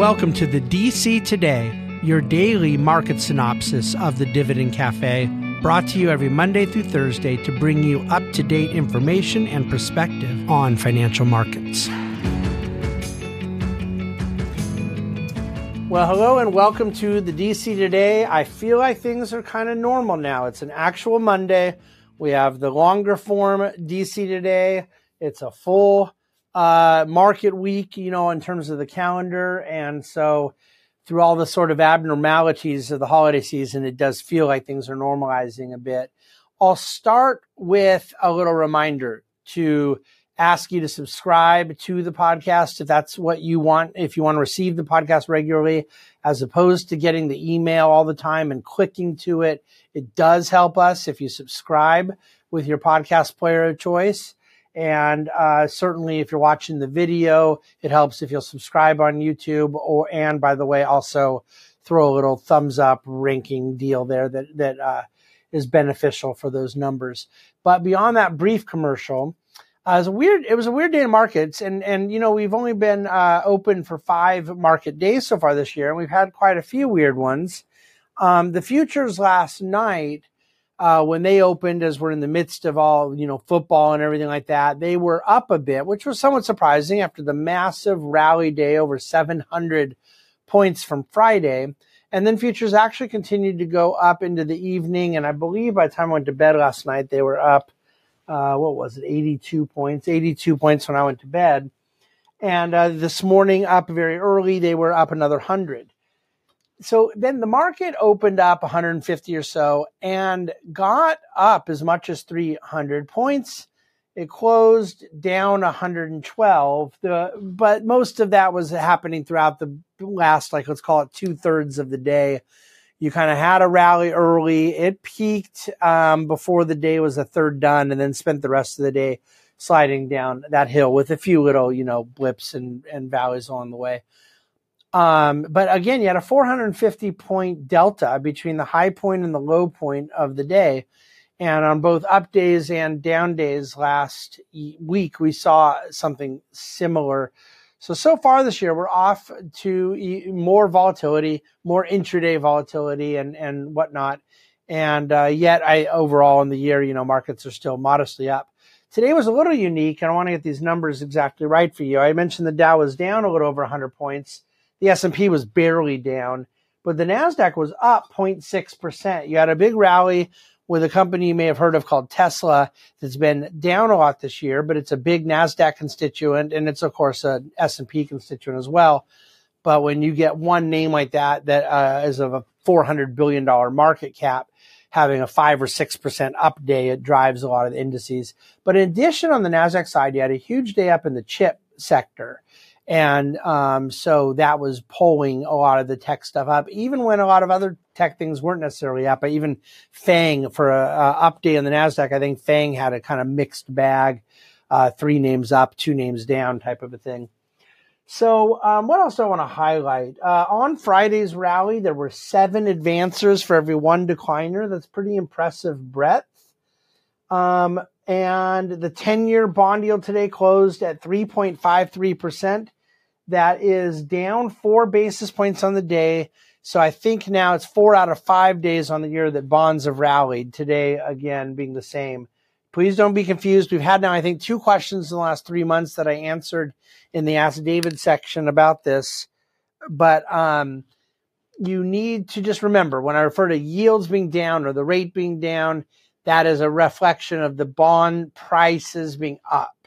Welcome to the DC Today, your daily market synopsis of the Dividend Cafe, brought to you every Monday through Thursday to bring you up to date information and perspective on financial markets. Well, hello and welcome to the DC Today. I feel like things are kind of normal now. It's an actual Monday. We have the longer form DC Today. It's a full uh, market week, you know, in terms of the calendar. And so through all the sort of abnormalities of the holiday season, it does feel like things are normalizing a bit. I'll start with a little reminder to ask you to subscribe to the podcast if that's what you want, if you want to receive the podcast regularly, as opposed to getting the email all the time and clicking to it. It does help us if you subscribe with your podcast player of choice. And uh, certainly, if you're watching the video, it helps if you'll subscribe on YouTube. Or and by the way, also throw a little thumbs up ranking deal there that that uh, is beneficial for those numbers. But beyond that brief commercial, uh, it was a weird. It was a weird day in markets, and and you know we've only been uh, open for five market days so far this year, and we've had quite a few weird ones. Um, the futures last night uh, when they opened, as we're in the midst of all you know football and everything like that, they were up a bit, which was somewhat surprising after the massive rally day over 700 points from Friday. And then futures actually continued to go up into the evening, and I believe by the time I went to bed last night, they were up. Uh, what was it? 82 points. 82 points when I went to bed. And uh, this morning, up very early, they were up another 100 so then the market opened up 150 or so and got up as much as 300 points. It closed down 112. The, but most of that was happening throughout the last, like let's call it two thirds of the day. You kind of had a rally early. It peaked um, before the day was a third done, and then spent the rest of the day sliding down that hill with a few little, you know, blips and, and valleys along the way. Um, but again, you had a 450 point delta between the high point and the low point of the day. And on both up days and down days last week, we saw something similar. So, so far this year, we're off to more volatility, more intraday volatility and, and whatnot. And uh, yet, I overall in the year, you know, markets are still modestly up. Today was a little unique, and I want to get these numbers exactly right for you. I mentioned the Dow was down a little over 100 points the S&P was barely down, but the Nasdaq was up 0.6%. You had a big rally with a company you may have heard of called Tesla that's been down a lot this year, but it's a big Nasdaq constituent and it's of course a S&P constituent as well. But when you get one name like that that uh, is of a 400 billion dollar market cap having a 5 or 6% up day, it drives a lot of the indices. But in addition on the Nasdaq side, you had a huge day up in the chip sector. And um, so that was pulling a lot of the tech stuff up, even when a lot of other tech things weren't necessarily up. But even FANG for a, a update on the Nasdaq, I think FANG had a kind of mixed bag, uh, three names up, two names down type of a thing. So um, what else do I want to highlight? Uh, on Friday's rally, there were seven advancers for every one decliner. That's pretty impressive breadth. Um, and the 10 year bond yield today closed at 3.53%. That is down four basis points on the day. So I think now it's four out of five days on the year that bonds have rallied. Today, again, being the same. Please don't be confused. We've had now, I think, two questions in the last three months that I answered in the Ask David section about this. But um, you need to just remember when I refer to yields being down or the rate being down, that is a reflection of the bond prices being up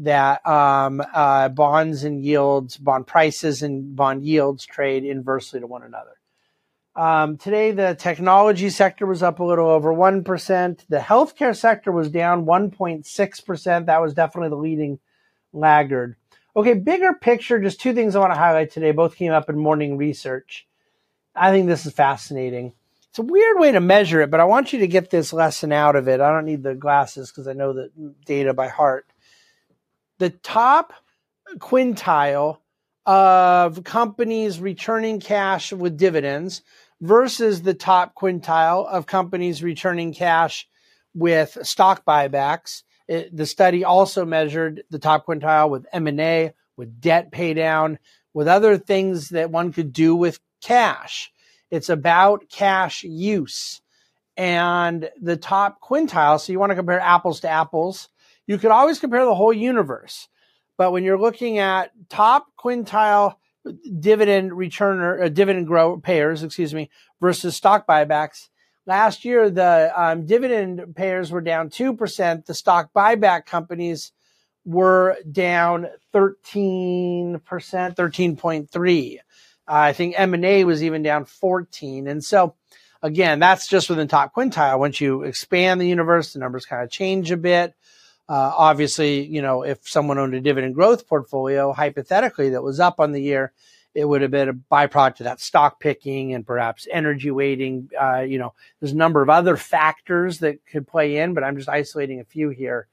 that um, uh, bonds and yields, bond prices and bond yields trade inversely to one another. Um, today, the technology sector was up a little over 1%. The healthcare sector was down 1.6%. That was definitely the leading laggard. Okay, bigger picture, just two things I want to highlight today. Both came up in morning research. I think this is fascinating. It's a weird way to measure it, but I want you to get this lesson out of it. I don't need the glasses because I know the data by heart the top quintile of companies returning cash with dividends versus the top quintile of companies returning cash with stock buybacks. It, the study also measured the top quintile with M&A, with debt paydown, with other things that one could do with cash. It's about cash use and the top quintile. So you want to compare apples to apples. You could always compare the whole universe. But when you're looking at top quintile dividend returner, uh, dividend grow payers, excuse me, versus stock buybacks, last year the um, dividend payers were down 2%. The stock buyback companies were down 13%, 13.3. Uh, I think M&A was even down 14. And so again, that's just within top quintile. Once you expand the universe, the numbers kind of change a bit. Uh, obviously, you know, if someone owned a dividend growth portfolio, hypothetically, that was up on the year, it would have been a byproduct of that stock picking and perhaps energy weighting. Uh, you know, there's a number of other factors that could play in, but I'm just isolating a few here.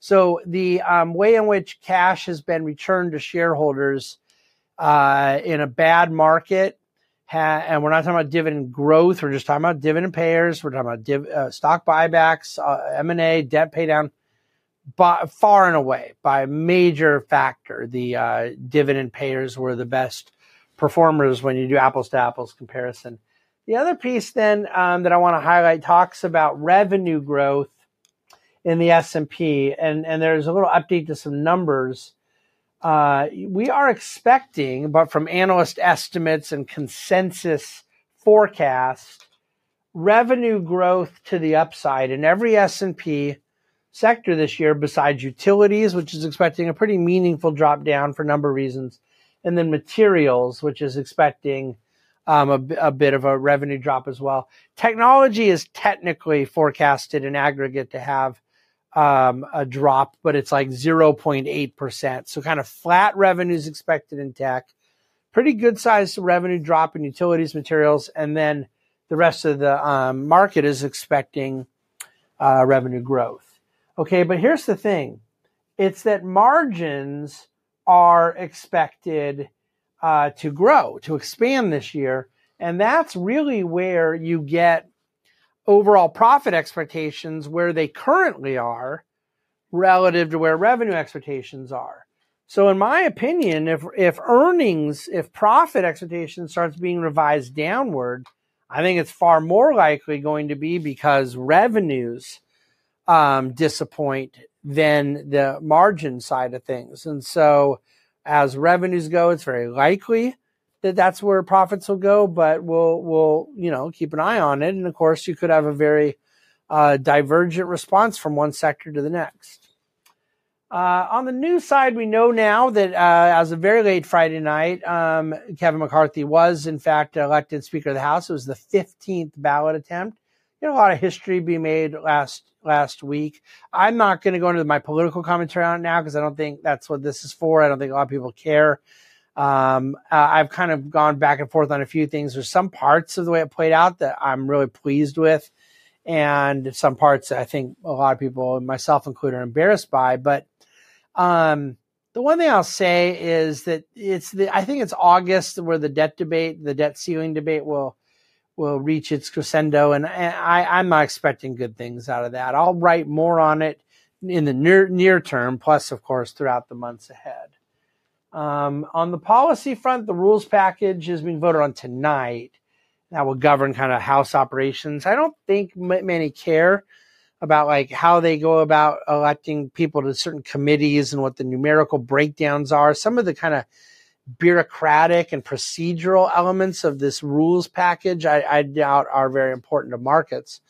So the um, way in which cash has been returned to shareholders uh, in a bad market, ha- and we're not talking about dividend growth, we're just talking about dividend payers, we're talking about div- uh, stock buybacks, uh, M and A, debt paydown. By, far and away, by a major factor, the uh, dividend payers were the best performers when you do apples to apples comparison. The other piece then um, that I want to highlight talks about revenue growth in the S&P and and there's a little update to some numbers. Uh, we are expecting, but from analyst estimates and consensus forecast, revenue growth to the upside in every S&P sector this year besides utilities, which is expecting a pretty meaningful drop down for a number of reasons, and then materials, which is expecting um, a, a, bit of a revenue drop as well. Technology is technically forecasted in aggregate to have um, a drop, but it's like 0.8%. So kind of flat revenues expected in tech, pretty good sized revenue drop in utilities, materials, and then the rest of the um, market is expecting uh, revenue growth. Okay, but here's the thing it's that margins are expected uh, to grow, to expand this year. And that's really where you get overall profit expectations where they currently are relative to where revenue expectations are. So in my opinion, if if earnings, if profit expectations starts being revised downward, I think it's far more likely going to be because revenues um, disappoint than the margin side of things. And so as revenues go, it's very likely that that's where profits will go, but we'll we'll you know keep an eye on it. And of course, you could have a very uh, divergent response from one sector to the next. Uh, on the news side, we know now that uh, as of very late Friday night, um, Kevin McCarthy was in fact elected Speaker of the House. It was the 15th ballot attempt. You know, a lot of history being made last last week. I'm not going to go into my political commentary on it now because I don't think that's what this is for. I don't think a lot of people care. Um, uh, I've kind of gone back and forth on a few things. There's some parts of the way it played out that I'm really pleased with, and some parts that I think a lot of people, myself included, are embarrassed by. But um, the one thing I'll say is that it's the I think it's August where the debt debate, the debt ceiling debate, will will reach its crescendo, and I, I'm not expecting good things out of that. I'll write more on it in the near near term, plus of course throughout the months ahead. Um, on the policy front, the rules package is being voted on tonight. That will govern kind of House operations. I don't think many care about like how they go about electing people to certain committees and what the numerical breakdowns are. Some of the kind of bureaucratic and procedural elements of this rules package, I, I doubt are very important to markets.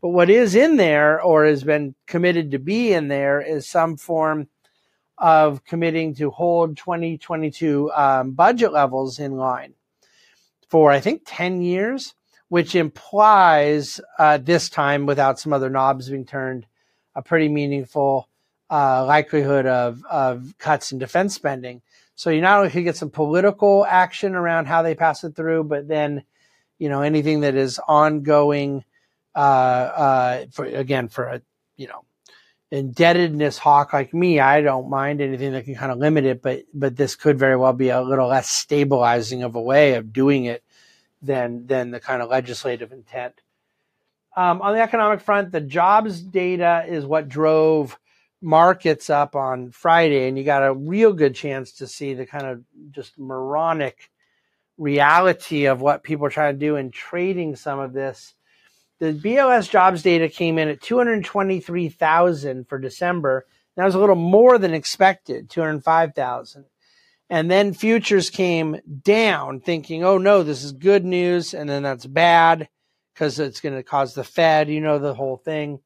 But what is in there or has been committed to be in there is some form of committing to hold 2022 um, budget levels in line for, I think, 10 years, which implies uh, this time, without some other knobs being turned, a pretty meaningful uh, likelihood of, of cuts in defense spending. So you not only could get some political action around how they pass it through, but then, you know, anything that is ongoing, uh, uh, for again for a you know indebtedness hawk like me, I don't mind anything that can kind of limit it, but but this could very well be a little less stabilizing of a way of doing it than than the kind of legislative intent. Um, on the economic front, the jobs data is what drove markets up on Friday, and you got a real good chance to see the kind of just moronic reality of what people are trying to do in trading some of this. The BLS jobs data came in at 223,000 for December. That was a little more than expected, 205,000. And then futures came down thinking, oh no, this is good news. And then that's bad because it's going to cause the Fed, you know, the whole thing.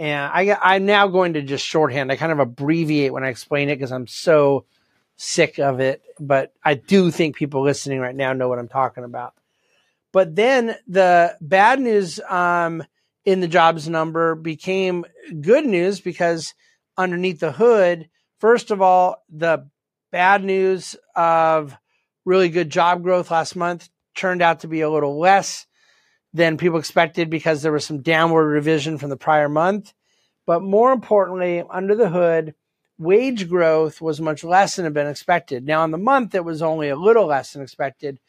And I, I'm now going to just shorthand. I kind of abbreviate when I explain it because I'm so sick of it. But I do think people listening right now know what I'm talking about. But then the bad news um, in the jobs number became good news because underneath the hood, first of all, the bad news of really good job growth last month turned out to be a little less than people expected because there was some downward revision from the prior month. But more importantly, under the hood, wage growth was much less than had been expected. Now, in the month, it was only a little less than expected.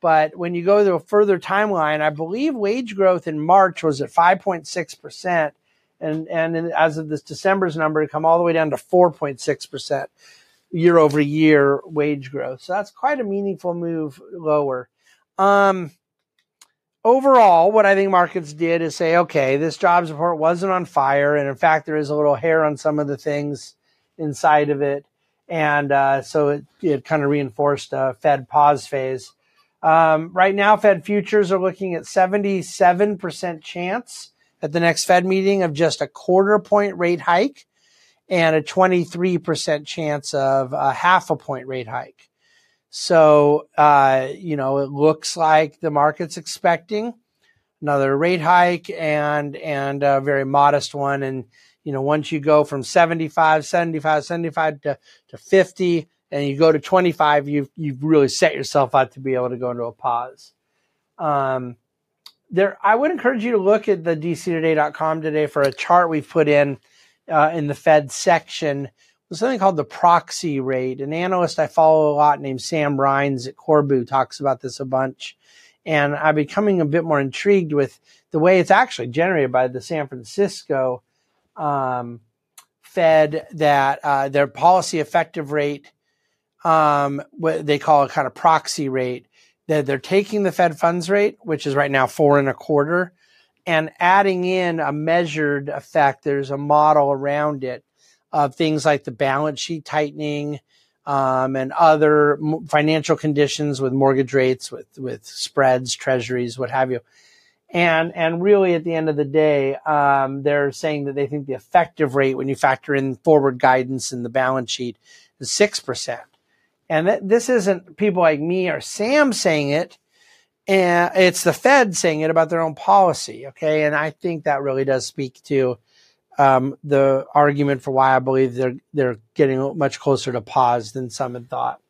But when you go to a further timeline, I believe wage growth in March was at 5.6%. And, and as of this December's number, to come all the way down to 4.6% year over year wage growth. So that's quite a meaningful move lower. Um, overall, what I think markets did is say, okay, this jobs report wasn't on fire. And in fact, there is a little hair on some of the things inside of it. And uh, so it, it kind of reinforced a Fed pause phase. Um, right now, Fed futures are looking at 77% chance at the next Fed meeting of just a quarter point rate hike and a 23% chance of a half a point rate hike. So, uh, you know, it looks like the market's expecting another rate hike and, and a very modest one. And, you know, once you go from 75, 75, 75 to, to 50 and you go to 25, you've, you've really set yourself up to be able to go into a pause. Um, there, I would encourage you to look at the dctoday.com today for a chart we've put in, uh, in the Fed section there's something called the proxy rate. An analyst I follow a lot named Sam Rines at Corbu talks about this a bunch. And I'm becoming a bit more intrigued with the way it's actually generated by the San Francisco um, Fed that uh, their policy effective rate, um, what they call a kind of proxy rate, that they're taking the Fed funds rate, which is right now four and a quarter, and adding in a measured effect. There's a model around it of things like the balance sheet tightening um, and other financial conditions with mortgage rates, with with spreads, treasuries, what have you. And and really, at the end of the day, um, they're saying that they think the effective rate when you factor in forward guidance in the balance sheet is six percent. And th- this isn't people like me or Sam saying it, and it's the Fed saying it about their own policy. Okay, and I think that really does speak to um, the argument for why I believe they're they're getting much closer to pause than some had thought.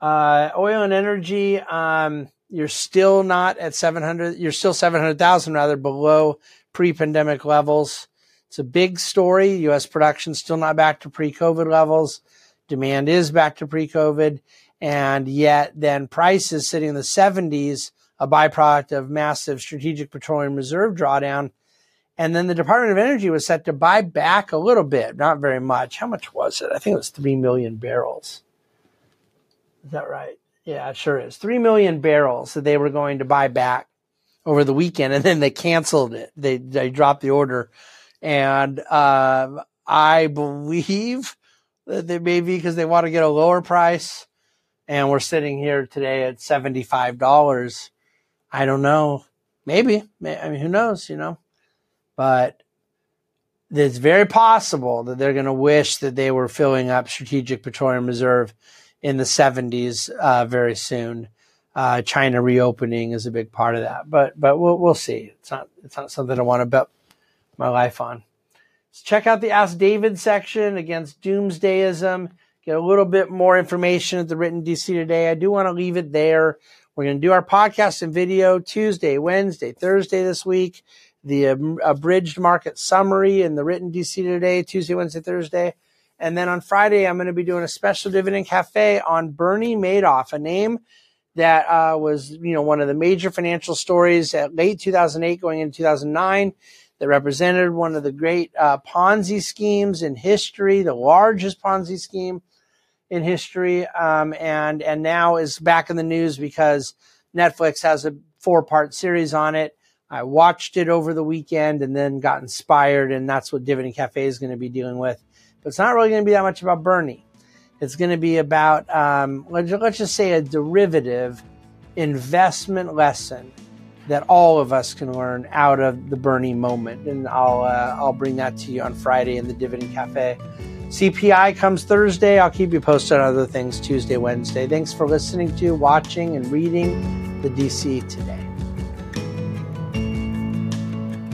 Uh, oil and energy, um, you're still not at 700. You're still 700,000 rather below pre-pandemic levels. It's a big story. U.S. production still not back to pre-COVID levels. Demand is back to pre-COVID, and yet then prices sitting in the 70s, a byproduct of massive strategic petroleum reserve drawdown and then the Department of Energy was set to buy back a little bit, not very much. How much was it? I think it was 3 million barrels. Is that right? Yeah, it sure is. 3 million barrels that they were going to buy back over the weekend, and then they canceled it. They, they dropped the order. And uh, I believe that they maybe because they want to get a lower price. And we're sitting here today at $75. I don't know. Maybe. I mean, who knows, you know? But it's very possible that they're going to wish that they were filling up strategic petroleum reserve in the 70s uh, very soon. Uh, China reopening is a big part of that, but but we'll we'll see. It's not it's not something I want to bet my life on. So check out the Ask David section against doomsdayism. Get a little bit more information at the written DC today. I do want to leave it there. We're going to do our podcast and video Tuesday, Wednesday, Thursday this week the abridged market summary and the written DC today, Tuesday, Wednesday, Thursday. And then on Friday, I'm going to be doing a special dividend cafe on Bernie Madoff, a name that uh, was, you know, one of the major financial stories at late 2008 going into 2009. that represented one of the great uh, Ponzi schemes in history, the largest Ponzi scheme in history, um, and and now is back in the news because Netflix has a four part series on it. I watched it over the weekend and then got inspired, and that's what Dividend Cafe is going to be dealing with. But it's not really going to be that much about Bernie. It's going to be about um, let's, just say a derivative investment lesson that all of us can learn out of the Bernie moment. And I'll uh, I'll bring that to you on Friday in the Dividend Cafe. CPI comes Thursday. I'll keep you posted on other things Tuesday, Wednesday. Thanks for listening to, watching, and reading the DC today.